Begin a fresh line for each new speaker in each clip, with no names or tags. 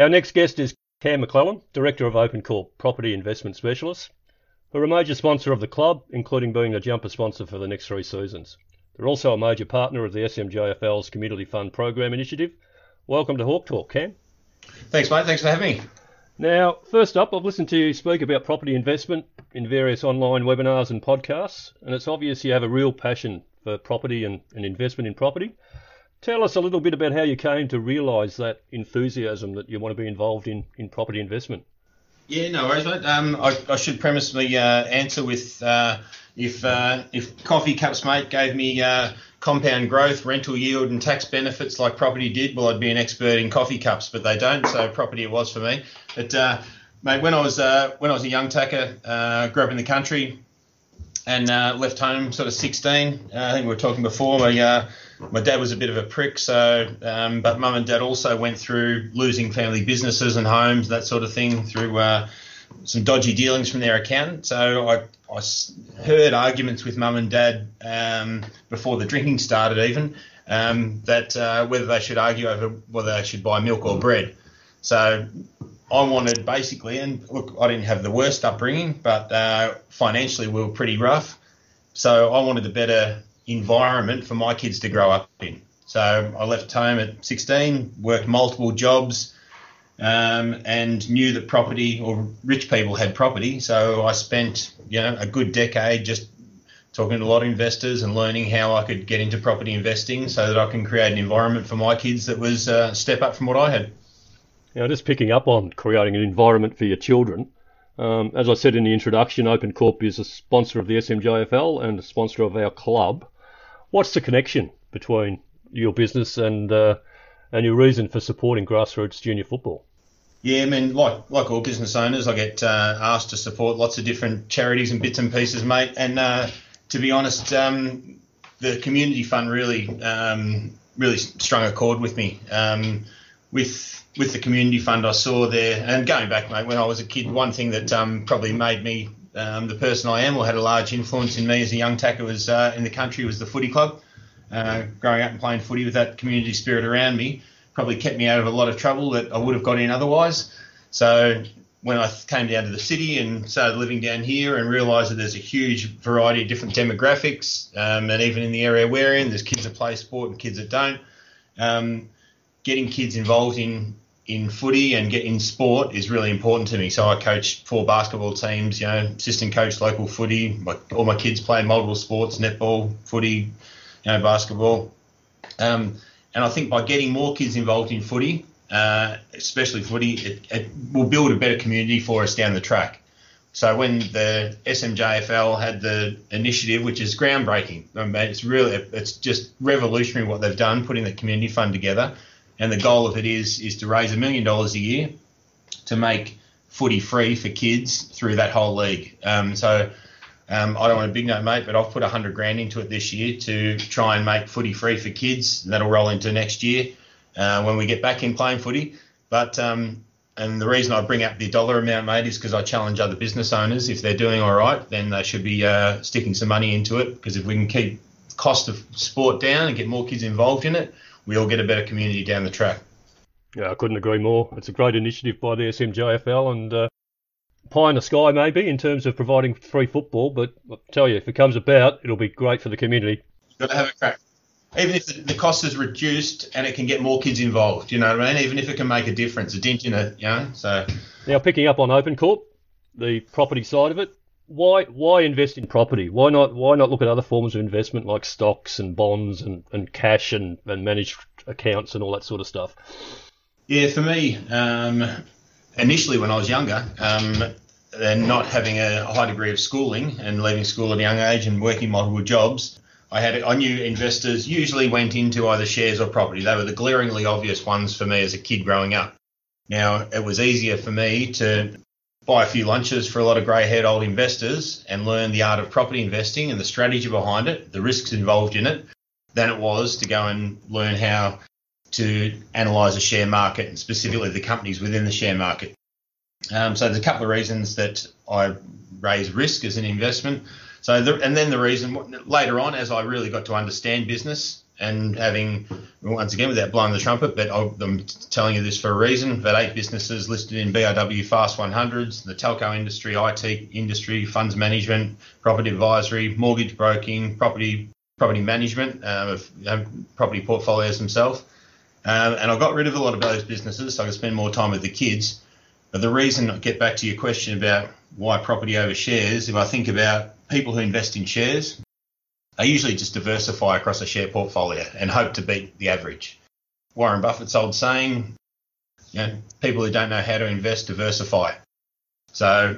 Our next guest is Cam McLellan, Director of OpenCorp Property Investment Specialists, who are a major sponsor of the club, including being a jumper sponsor for the next three seasons. They're also a major partner of the SMJFL's Community Fund Program Initiative. Welcome to Hawk Talk, Cam.
Thanks, mate. Thanks for having me.
Now, first up, I've listened to you speak about property investment in various online webinars and podcasts, and it's obvious you have a real passion for property and, and investment in property. Tell us a little bit about how you came to realise that enthusiasm that you want to be involved in, in property investment.
Yeah, no worries, mate. Um, I, I, should premise my uh, answer with uh, if uh, if Coffee Cups, mate, gave me uh, compound growth, rental yield, and tax benefits like property did, well, I'd be an expert in coffee cups, but they don't. So property it was for me. But uh, mate, when I was uh, when I was a young tacker, grew up in the country, and left home sort of 16. I think we were talking before. My my dad was a bit of a prick, so um, but mum and dad also went through losing family businesses and homes, that sort of thing, through uh, some dodgy dealings from their accountant. So I, I heard arguments with mum and dad um, before the drinking started, even um, that uh, whether they should argue over whether they should buy milk or bread. So I wanted basically, and look, I didn't have the worst upbringing, but uh, financially we were pretty rough. So I wanted a better environment for my kids to grow up in. So I left home at 16, worked multiple jobs, um, and knew that property or rich people had property. So I spent you know a good decade just talking to a lot of investors and learning how I could get into property investing so that I can create an environment for my kids that was a step up from what I had.
Now, just picking up on creating an environment for your children. Um, as I said in the introduction, OpenCorp is a sponsor of the SMJFL and a sponsor of our club. What's the connection between your business and uh, and your reason for supporting grassroots junior football?
Yeah, I mean, like like all business owners, I get uh, asked to support lots of different charities and bits and pieces, mate. And uh, to be honest, um, the community fund really um, really strung a chord with me. Um, with with the community fund, I saw there, and going back, mate, when I was a kid, one thing that um, probably made me um, the person I am, or had a large influence in me as a young tacker, was uh, in the country was the footy club. Uh, growing up and playing footy with that community spirit around me probably kept me out of a lot of trouble that I would have got in otherwise. So when I came down to the city and started living down here and realised that there's a huge variety of different demographics, um, and even in the area we're in, there's kids that play sport and kids that don't. Um, getting kids involved in in footy and get in sport is really important to me. So I coach four basketball teams, you know, assistant coach local footy. My, all my kids play multiple sports, netball, footy, you know, basketball. Um, and I think by getting more kids involved in footy, uh, especially footy, it, it, will build a better community for us down the track. So when the SMJFL had the initiative, which is groundbreaking, I mean, it's really it's just revolutionary what they've done, putting the community fund together and the goal of it is is to raise a million dollars a year to make footy free for kids through that whole league. Um, so um, I don't want a big note, mate, but I've put hundred grand into it this year to try and make footy free for kids. That'll roll into next year uh, when we get back in playing footy. But um, and the reason I bring up the dollar amount, mate, is because I challenge other business owners. If they're doing all right, then they should be uh, sticking some money into it. Because if we can keep cost of sport down and get more kids involved in it, we all get a better community down the track.
Yeah, I couldn't agree more. It's a great initiative by the SMJFL and uh, pie in the sky maybe in terms of providing free football, but I tell you, if it comes about, it'll be great for the community.
Got to have a crack. Even if the cost is reduced and it can get more kids involved, you know what I mean? Even if it can make a difference, a dent in it, you know. So
now picking up on Open OpenCorp, the property side of it, why why invest in property? Why not why not look at other forms of investment like stocks and bonds and, and cash and, and managed accounts and all that sort of stuff?
Yeah, for me, um, initially when I was younger, um, and not having a high degree of schooling and leaving school at a young age and working multiple jobs, I had I knew investors usually went into either shares or property. They were the glaringly obvious ones for me as a kid growing up. Now it was easier for me to buy a few lunches for a lot of grey haired old investors and learn the art of property investing and the strategy behind it, the risks involved in it, than it was to go and learn how to analyse a share market and specifically the companies within the share market. Um, so there's a couple of reasons that I raise risk as an investment. So the, and then the reason later on, as I really got to understand business and having, once again, without blowing the trumpet, but I'm telling you this for a reason, but eight businesses listed in BRW Fast 100s, the telco industry, IT industry, funds management, property advisory, mortgage broking, property property management um, of property portfolios themselves. Um, and I got rid of a lot of those businesses so I could spend more time with the kids. But the reason I get back to your question about why property over shares, if I think about people who invest in shares, they usually just diversify across a share portfolio and hope to beat the average. Warren Buffett's old saying, you know, people who don't know how to invest diversify. So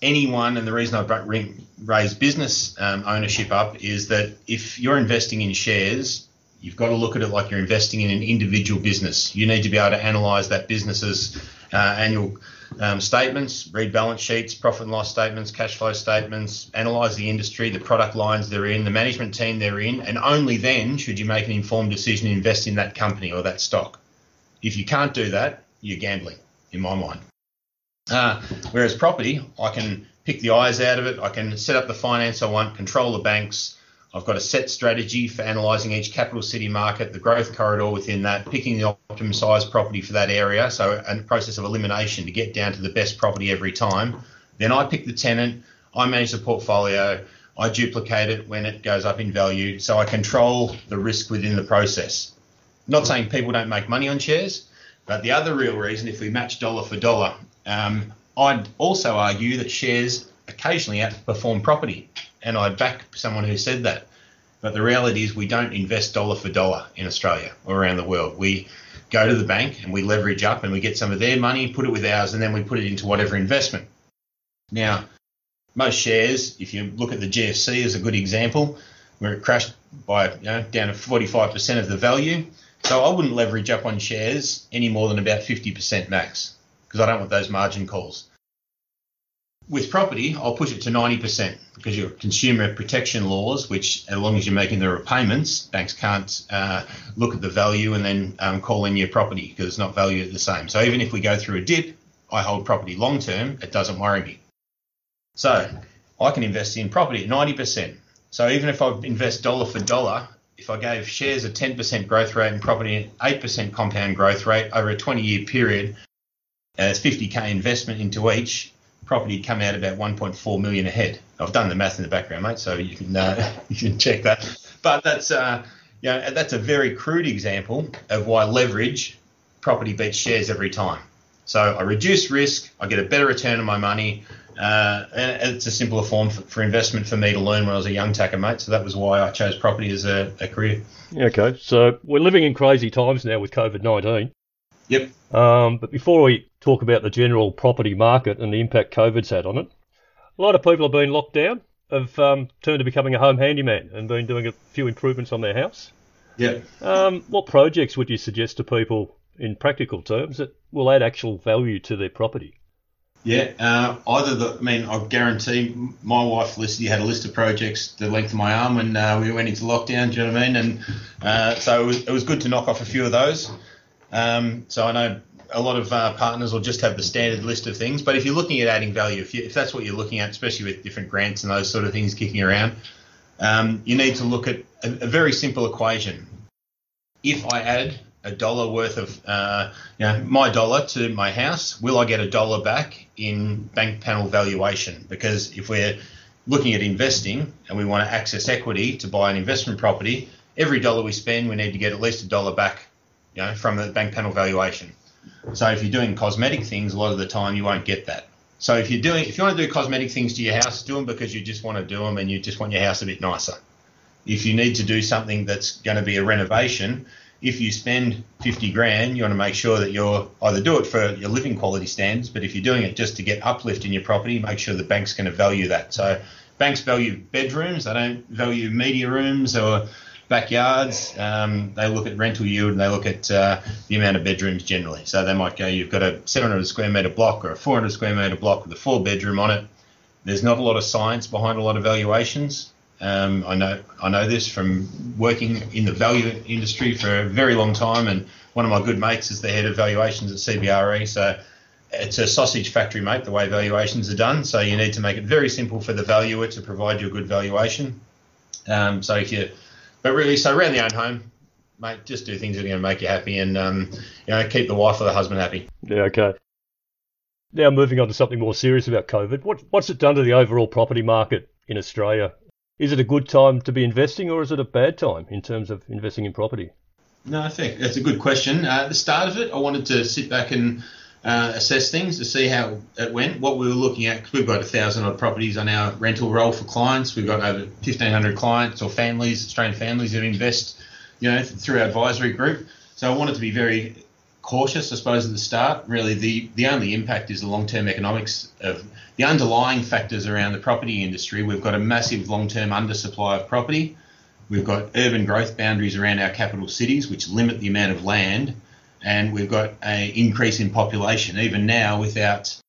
anyone, and the reason I raise business um, ownership up is that if you're investing in shares, you've got to look at it like you're investing in an individual business. You need to be able to analyse that business's uh, annual um, statements, read balance sheets, profit and loss statements, cash flow statements, analyse the industry, the product lines they're in, the management team they're in, and only then should you make an informed decision to invest in that company or that stock. If you can't do that, you're gambling, in my mind. Uh, whereas property, I can pick the eyes out of it, I can set up the finance I want, control the banks. I've got a set strategy for analysing each capital city market, the growth corridor within that, picking the optimum size property for that area. So, a process of elimination to get down to the best property every time. Then I pick the tenant, I manage the portfolio, I duplicate it when it goes up in value. So, I control the risk within the process. Not saying people don't make money on shares, but the other real reason, if we match dollar for dollar, um, I'd also argue that shares occasionally outperform property, and I back someone who said that. But the reality is, we don't invest dollar for dollar in Australia or around the world. We go to the bank and we leverage up and we get some of their money, put it with ours, and then we put it into whatever investment. Now, most shares, if you look at the GFC as a good example, where it crashed by you know, down to 45% of the value. So I wouldn't leverage up on shares any more than about 50% max because I don't want those margin calls. With property, I'll push it to 90% because your consumer protection laws, which as long as you're making the repayments, banks can't uh, look at the value and then um, call in your property because it's not valued the same. So even if we go through a dip, I hold property long term, it doesn't worry me. So I can invest in property at 90%. So even if I invest dollar for dollar, if I gave shares a 10% growth rate and property an 8% compound growth rate over a 20 year period, as 50k investment into each, property come out about 1.4 million ahead. I've done the math in the background, mate, so you can uh, you can check that. But that's uh, you know that's a very crude example of why leverage property beats shares every time. So I reduce risk, I get a better return on my money, uh, and it's a simpler form for, for, investment for me to learn when I was a young tacker, mate. So that was why I chose property as a, a career.
Okay, so we're living in crazy times now with COVID 19.
Yep.
Um, but before we talk about the general property market and the impact COVID's had on it, a lot of people have been locked down, have um, turned to becoming a home handyman and been doing a few improvements on their house.
Yeah.
Um, what projects would you suggest to people in practical terms that will add actual value to their property?
Yeah, uh, either the, I mean, I guarantee my wife listed, had a list of projects the length of my arm when uh, we went into lockdown, do you know what I mean? And uh, so it was, it was good to knock off a few of those. Um, so I know a lot of uh, partners will just have the standard list of things. But if you're looking at adding value, if, you, if that's what you're looking at, especially with different grants and those sort of things kicking around, um, you need to look at a, a, very simple equation. If I add a dollar worth of uh, you know, my dollar to my house, will I get a dollar back in bank panel valuation? Because if we're looking at investing and we want to access equity to buy an investment property, every dollar we spend, we need to get at least a dollar back you know, from the bank panel valuation. So if you're doing cosmetic things, a lot of the time you won't get that. So if you're doing, if you want to do cosmetic things to your house, do them because you just want to do them and you just want your house a bit nicer. If you need to do something that's going to be a renovation, if you spend 50 grand, you want to make sure that you're either do it for your living quality standards, but if you're doing it just to get uplift in your property, make sure the bank's going to value that. So banks value bedrooms, they don't value media rooms or backyards. Um, they look at rental yield and they look at uh, the amount of bedrooms generally. So they might go, you've got a 700 square metre block or a 400 square metre block with a four bedroom on it. There's not a lot of science behind a lot of valuations. Um, I know I know this from working in the value industry for a very long time, and one of my good mates is the head of valuations at CBRE. So it's a sausage factory, mate, the way valuations are done. So you need to make it very simple for the valuer to provide you a good valuation. Um, so if you but really, so around the own home, mate, just do things that are going to make you happy, and um, you know, keep the wife or the husband happy.
Yeah, okay. Now moving on to something more serious about COVID. What, what's it done to the overall property market in Australia? Is it a good time to be investing, or is it a bad time in terms of investing in property?
No, I think that's a good question. Uh, at the start of it, I wanted to sit back and uh, assess things to see how it went. What we were looking at, because we've got a thousand odd properties on our rental roll for clients. We've got over 1,500 clients or families, Australian families that invest, you know, through our advisory group. So I wanted to be very cautious, I suppose, at the start. Really, the, the only impact is the long term economics of the underlying factors around the property industry. We've got a massive long term undersupply of property. We've got urban growth boundaries around our capital cities, which limit the amount of land, and we've got an increase in population. Even now, without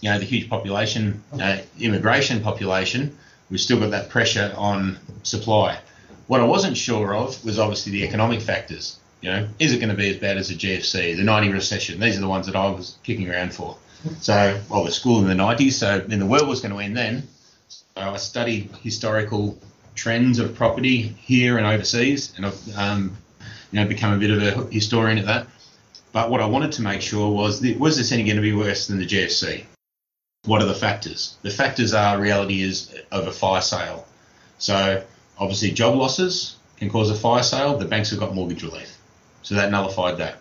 you know the huge population, uh, immigration population, we've still got that pressure on supply. What I wasn't sure of was obviously the economic factors. You know, is it going to be as bad as the GFC, the 90 recession? These are the ones that I was kicking around for. So, well, I was school in the 90s, so then the world was going to end then. So I studied historical trends of property here and overseas, and I've um, you know become a bit of a historian at that. But what I wanted to make sure was was this any going to be worse than the GFC? What are the factors? The factors are reality is of a fire sale. So obviously job losses can cause a fire sale. The banks have got mortgage relief, so that nullified that.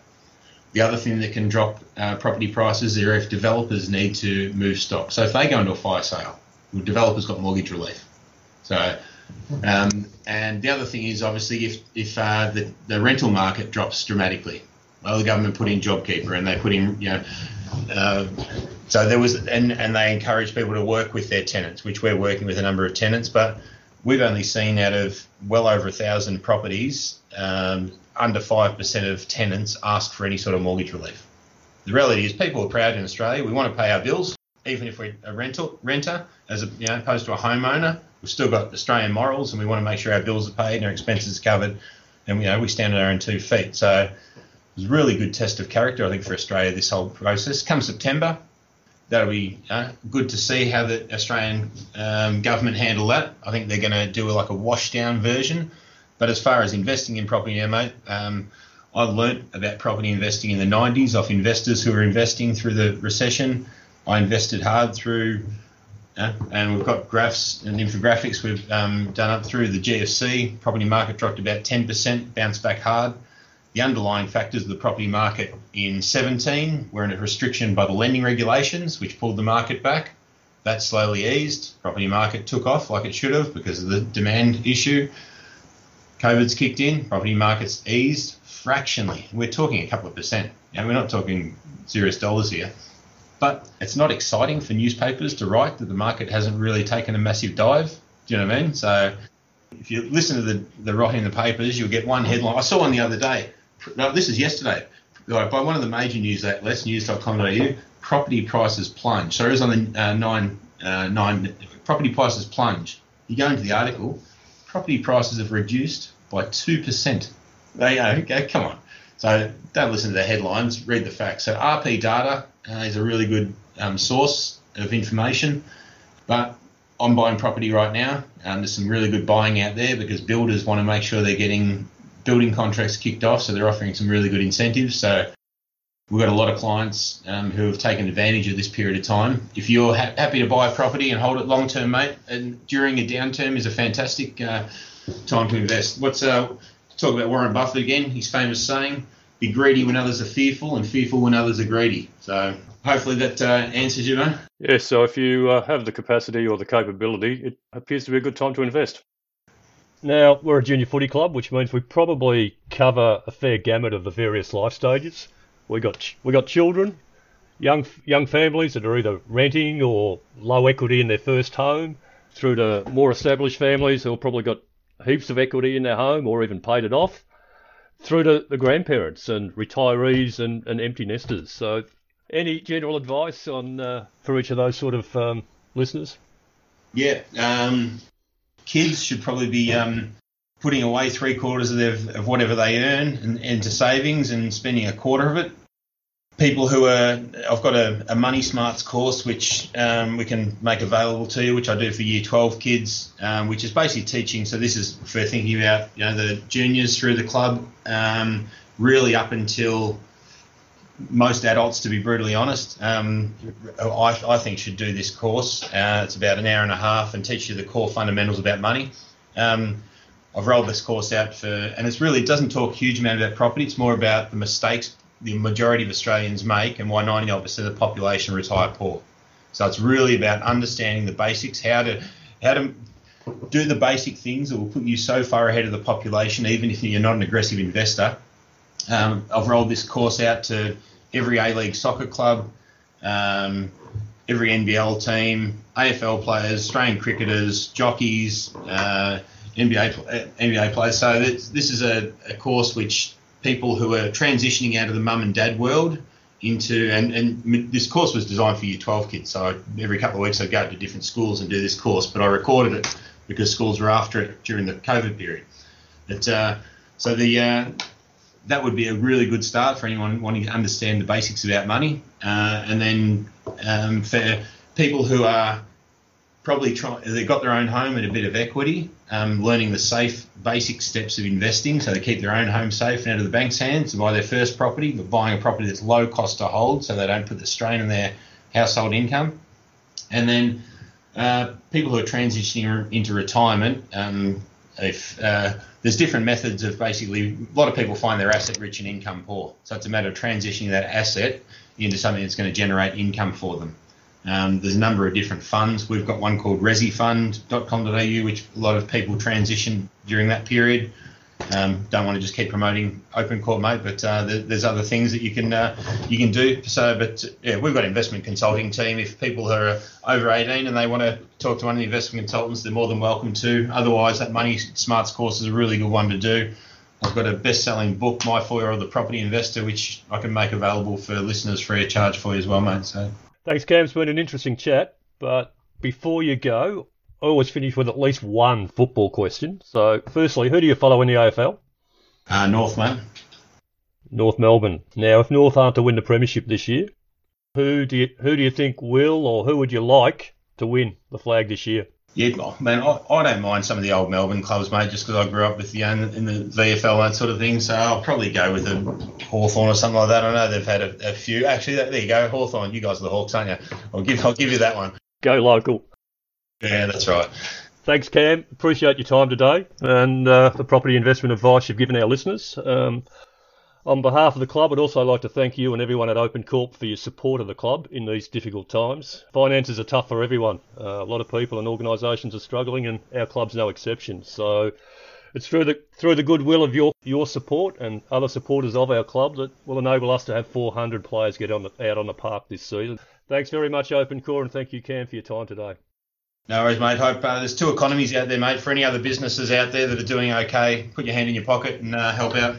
The other thing that can drop uh, property prices is if developers need to move stock. So if they go into a fire sale, the developers got mortgage relief. So um, and the other thing is obviously if, if uh, the, the rental market drops dramatically, well, the government put in JobKeeper and they put in, you know, uh, so there was, and, and they encourage people to work with their tenants, which we're working with a number of tenants, but we've only seen out of well over a thousand properties, um, under 5% of tenants ask for any sort of mortgage relief. The reality is people are proud in Australia. We want to pay our bills, even if we're a rental renter, as a, you know, opposed to a homeowner we've still got Australian morals, and we want to make sure our bills are paid and our expenses covered, and you know we stand on our own two feet. So was a really good test of character, I think, for Australia this whole process. Come September, that'll be uh, good to see how the Australian um, government handle that. I think they're going to do like a wash down version. But as far as investing in property now, mate, um, I learnt about property investing in the 90s off investors who were investing through the recession. I invested hard through yeah, and we've got graphs and infographics we've um, done up through the GFC. Property market dropped about 10%, bounced back hard. The underlying factors of the property market in 17 were in a restriction by the lending regulations, which pulled the market back. That slowly eased. Property market took off like it should have because of the demand issue. COVID's kicked in. Property markets eased fractionally. We're talking a couple of percent. And we're not talking serious dollars here. But it's not exciting for newspapers to write that the market hasn't really taken a massive dive. Do you know what I mean? So if you listen to the, the in the papers, you'll get one headline. I saw one the other day. This is yesterday. By one of the major news outlets, news.com.au, property prices plunge. So it was on the uh, nine, uh, nine, property prices plunge. You go into the article, property prices have reduced by 2%. They go, okay, come on. So don't listen to the headlines, read the facts. So RP data uh, is a really good um, source of information. But I'm buying property right now. Um, there's some really good buying out there because builders want to make sure they're getting building contracts kicked off, so they're offering some really good incentives. So we've got a lot of clients um, who have taken advantage of this period of time. If you're ha- happy to buy a property and hold it long term, mate, and during a downturn is a fantastic uh, time to invest. What's uh, talk about Warren Buffett again? His famous saying: be greedy when others are fearful and fearful when others are greedy. So hopefully that uh, answers you, man.
Yeah, so if you uh, have the capacity or the capability, it appears to be a good time to invest. Now, we're a junior footy club, which means we probably cover a fair gamut of the various life stages. We got we got children, young young families that are either renting or low equity in their first home, through to more established families who have probably got heaps of equity in their home or even paid it off through to the grandparents and retirees and, and empty nesters. So, any general advice on uh, for each of those sort of um, listeners?
Yeah, um, kids should probably be um, putting away three quarters of, their, of whatever they earn in, into savings and spending a quarter of it people who are, I've got a, a Money Smarts course which um, we can make available to you, which I do for Year 12 kids, um, which is basically teaching. So this is for thinking about you know the juniors through the club, um, really up until most adults, to be brutally honest, um, I, I, think should do this course. Uh, it's about an hour and a half and teach you the core fundamentals about money. Um, I've rolled this course out for, and it's really it doesn't talk huge amount about property. It's more about the mistakes the majority of Australians make and why 99% of the population retire poor. So it's really about understanding the basics, how to how to do the basic things that will put you so far ahead of the population, even if you're not an aggressive investor. Um, I've rolled this course out to every A League soccer club, um, every NBL team, AFL players, Australian cricketers, jockeys, uh, NBA NBA players. So this, this is a, a course which people who are transitioning out of the mum and dad world into and, and this course was designed for year 12 kids so every couple of weeks I'd go to different schools and do this course but I recorded it because schools were after it during the COVID period but, uh, so the uh, that would be a really good start for anyone wanting to understand the basics about money uh, and then um, for people who are probably trying, they've got their own home and a bit of equity, um, learning the safe basic steps of investing so they keep their own home safe and out of the bank's hands to buy their first property, but buying a property that's low cost to hold so they don't put the strain on their household income. And then uh, people who are transitioning into retirement, um, if uh, there's different methods of basically, a lot of people find they're asset rich and income poor. So it's a matter of transitioning that asset into something that's going to generate income for them. Um, there's a number of different funds. We've got one called resifund.com.au, which a lot of people transition during that period. Um, don't want to just keep promoting OpenCorp, mate, but uh, there's other things that you can uh, you can do. So, but yeah, we've got investment consulting team. If people are over 18 and they want to talk to one of the investment consultants, they're more than welcome to. Otherwise, that Money Smarts course is a really good one to do. I've got a best-selling book, My Four Year of the Property Investor, which I can make available for listeners free of charge for you as well, mate. So.
Thanks, Cam. It's been an interesting chat. But before you go, I always finish with at least one football question. So, firstly, who do you follow in the AFL?
Uh, North, mate.
North Melbourne. Now, if North aren't to win the premiership this year, who do you who do you think will, or who would you like to win the flag this year?
Yeah, man, I, I don't mind some of the old Melbourne clubs, mate, just because I grew up with the in the VFL and that sort of thing. So I'll probably go with a Hawthorn or something like that. I know they've had a, a few. Actually, there you go, Hawthorn. You guys are the Hawks, aren't you? I'll give I'll give you that one.
Go local.
Yeah, that's right.
Thanks, Cam. Appreciate your time today and uh, the property investment advice you've given our listeners. Um, on behalf of the club, I'd also like to thank you and everyone at Open Corp for your support of the club in these difficult times. Finances are tough for everyone. Uh, a lot of people and organisations are struggling, and our club's no exception. So it's through the through the goodwill of your your support and other supporters of our club that will enable us to have 400 players get on the, out on the park this season. Thanks very much, Open Corp, and thank you, Cam, for your time today.
No worries, mate. Hope uh, there's two economies out there, mate. For any other businesses out there that are doing okay, put your hand in your pocket and uh, help out.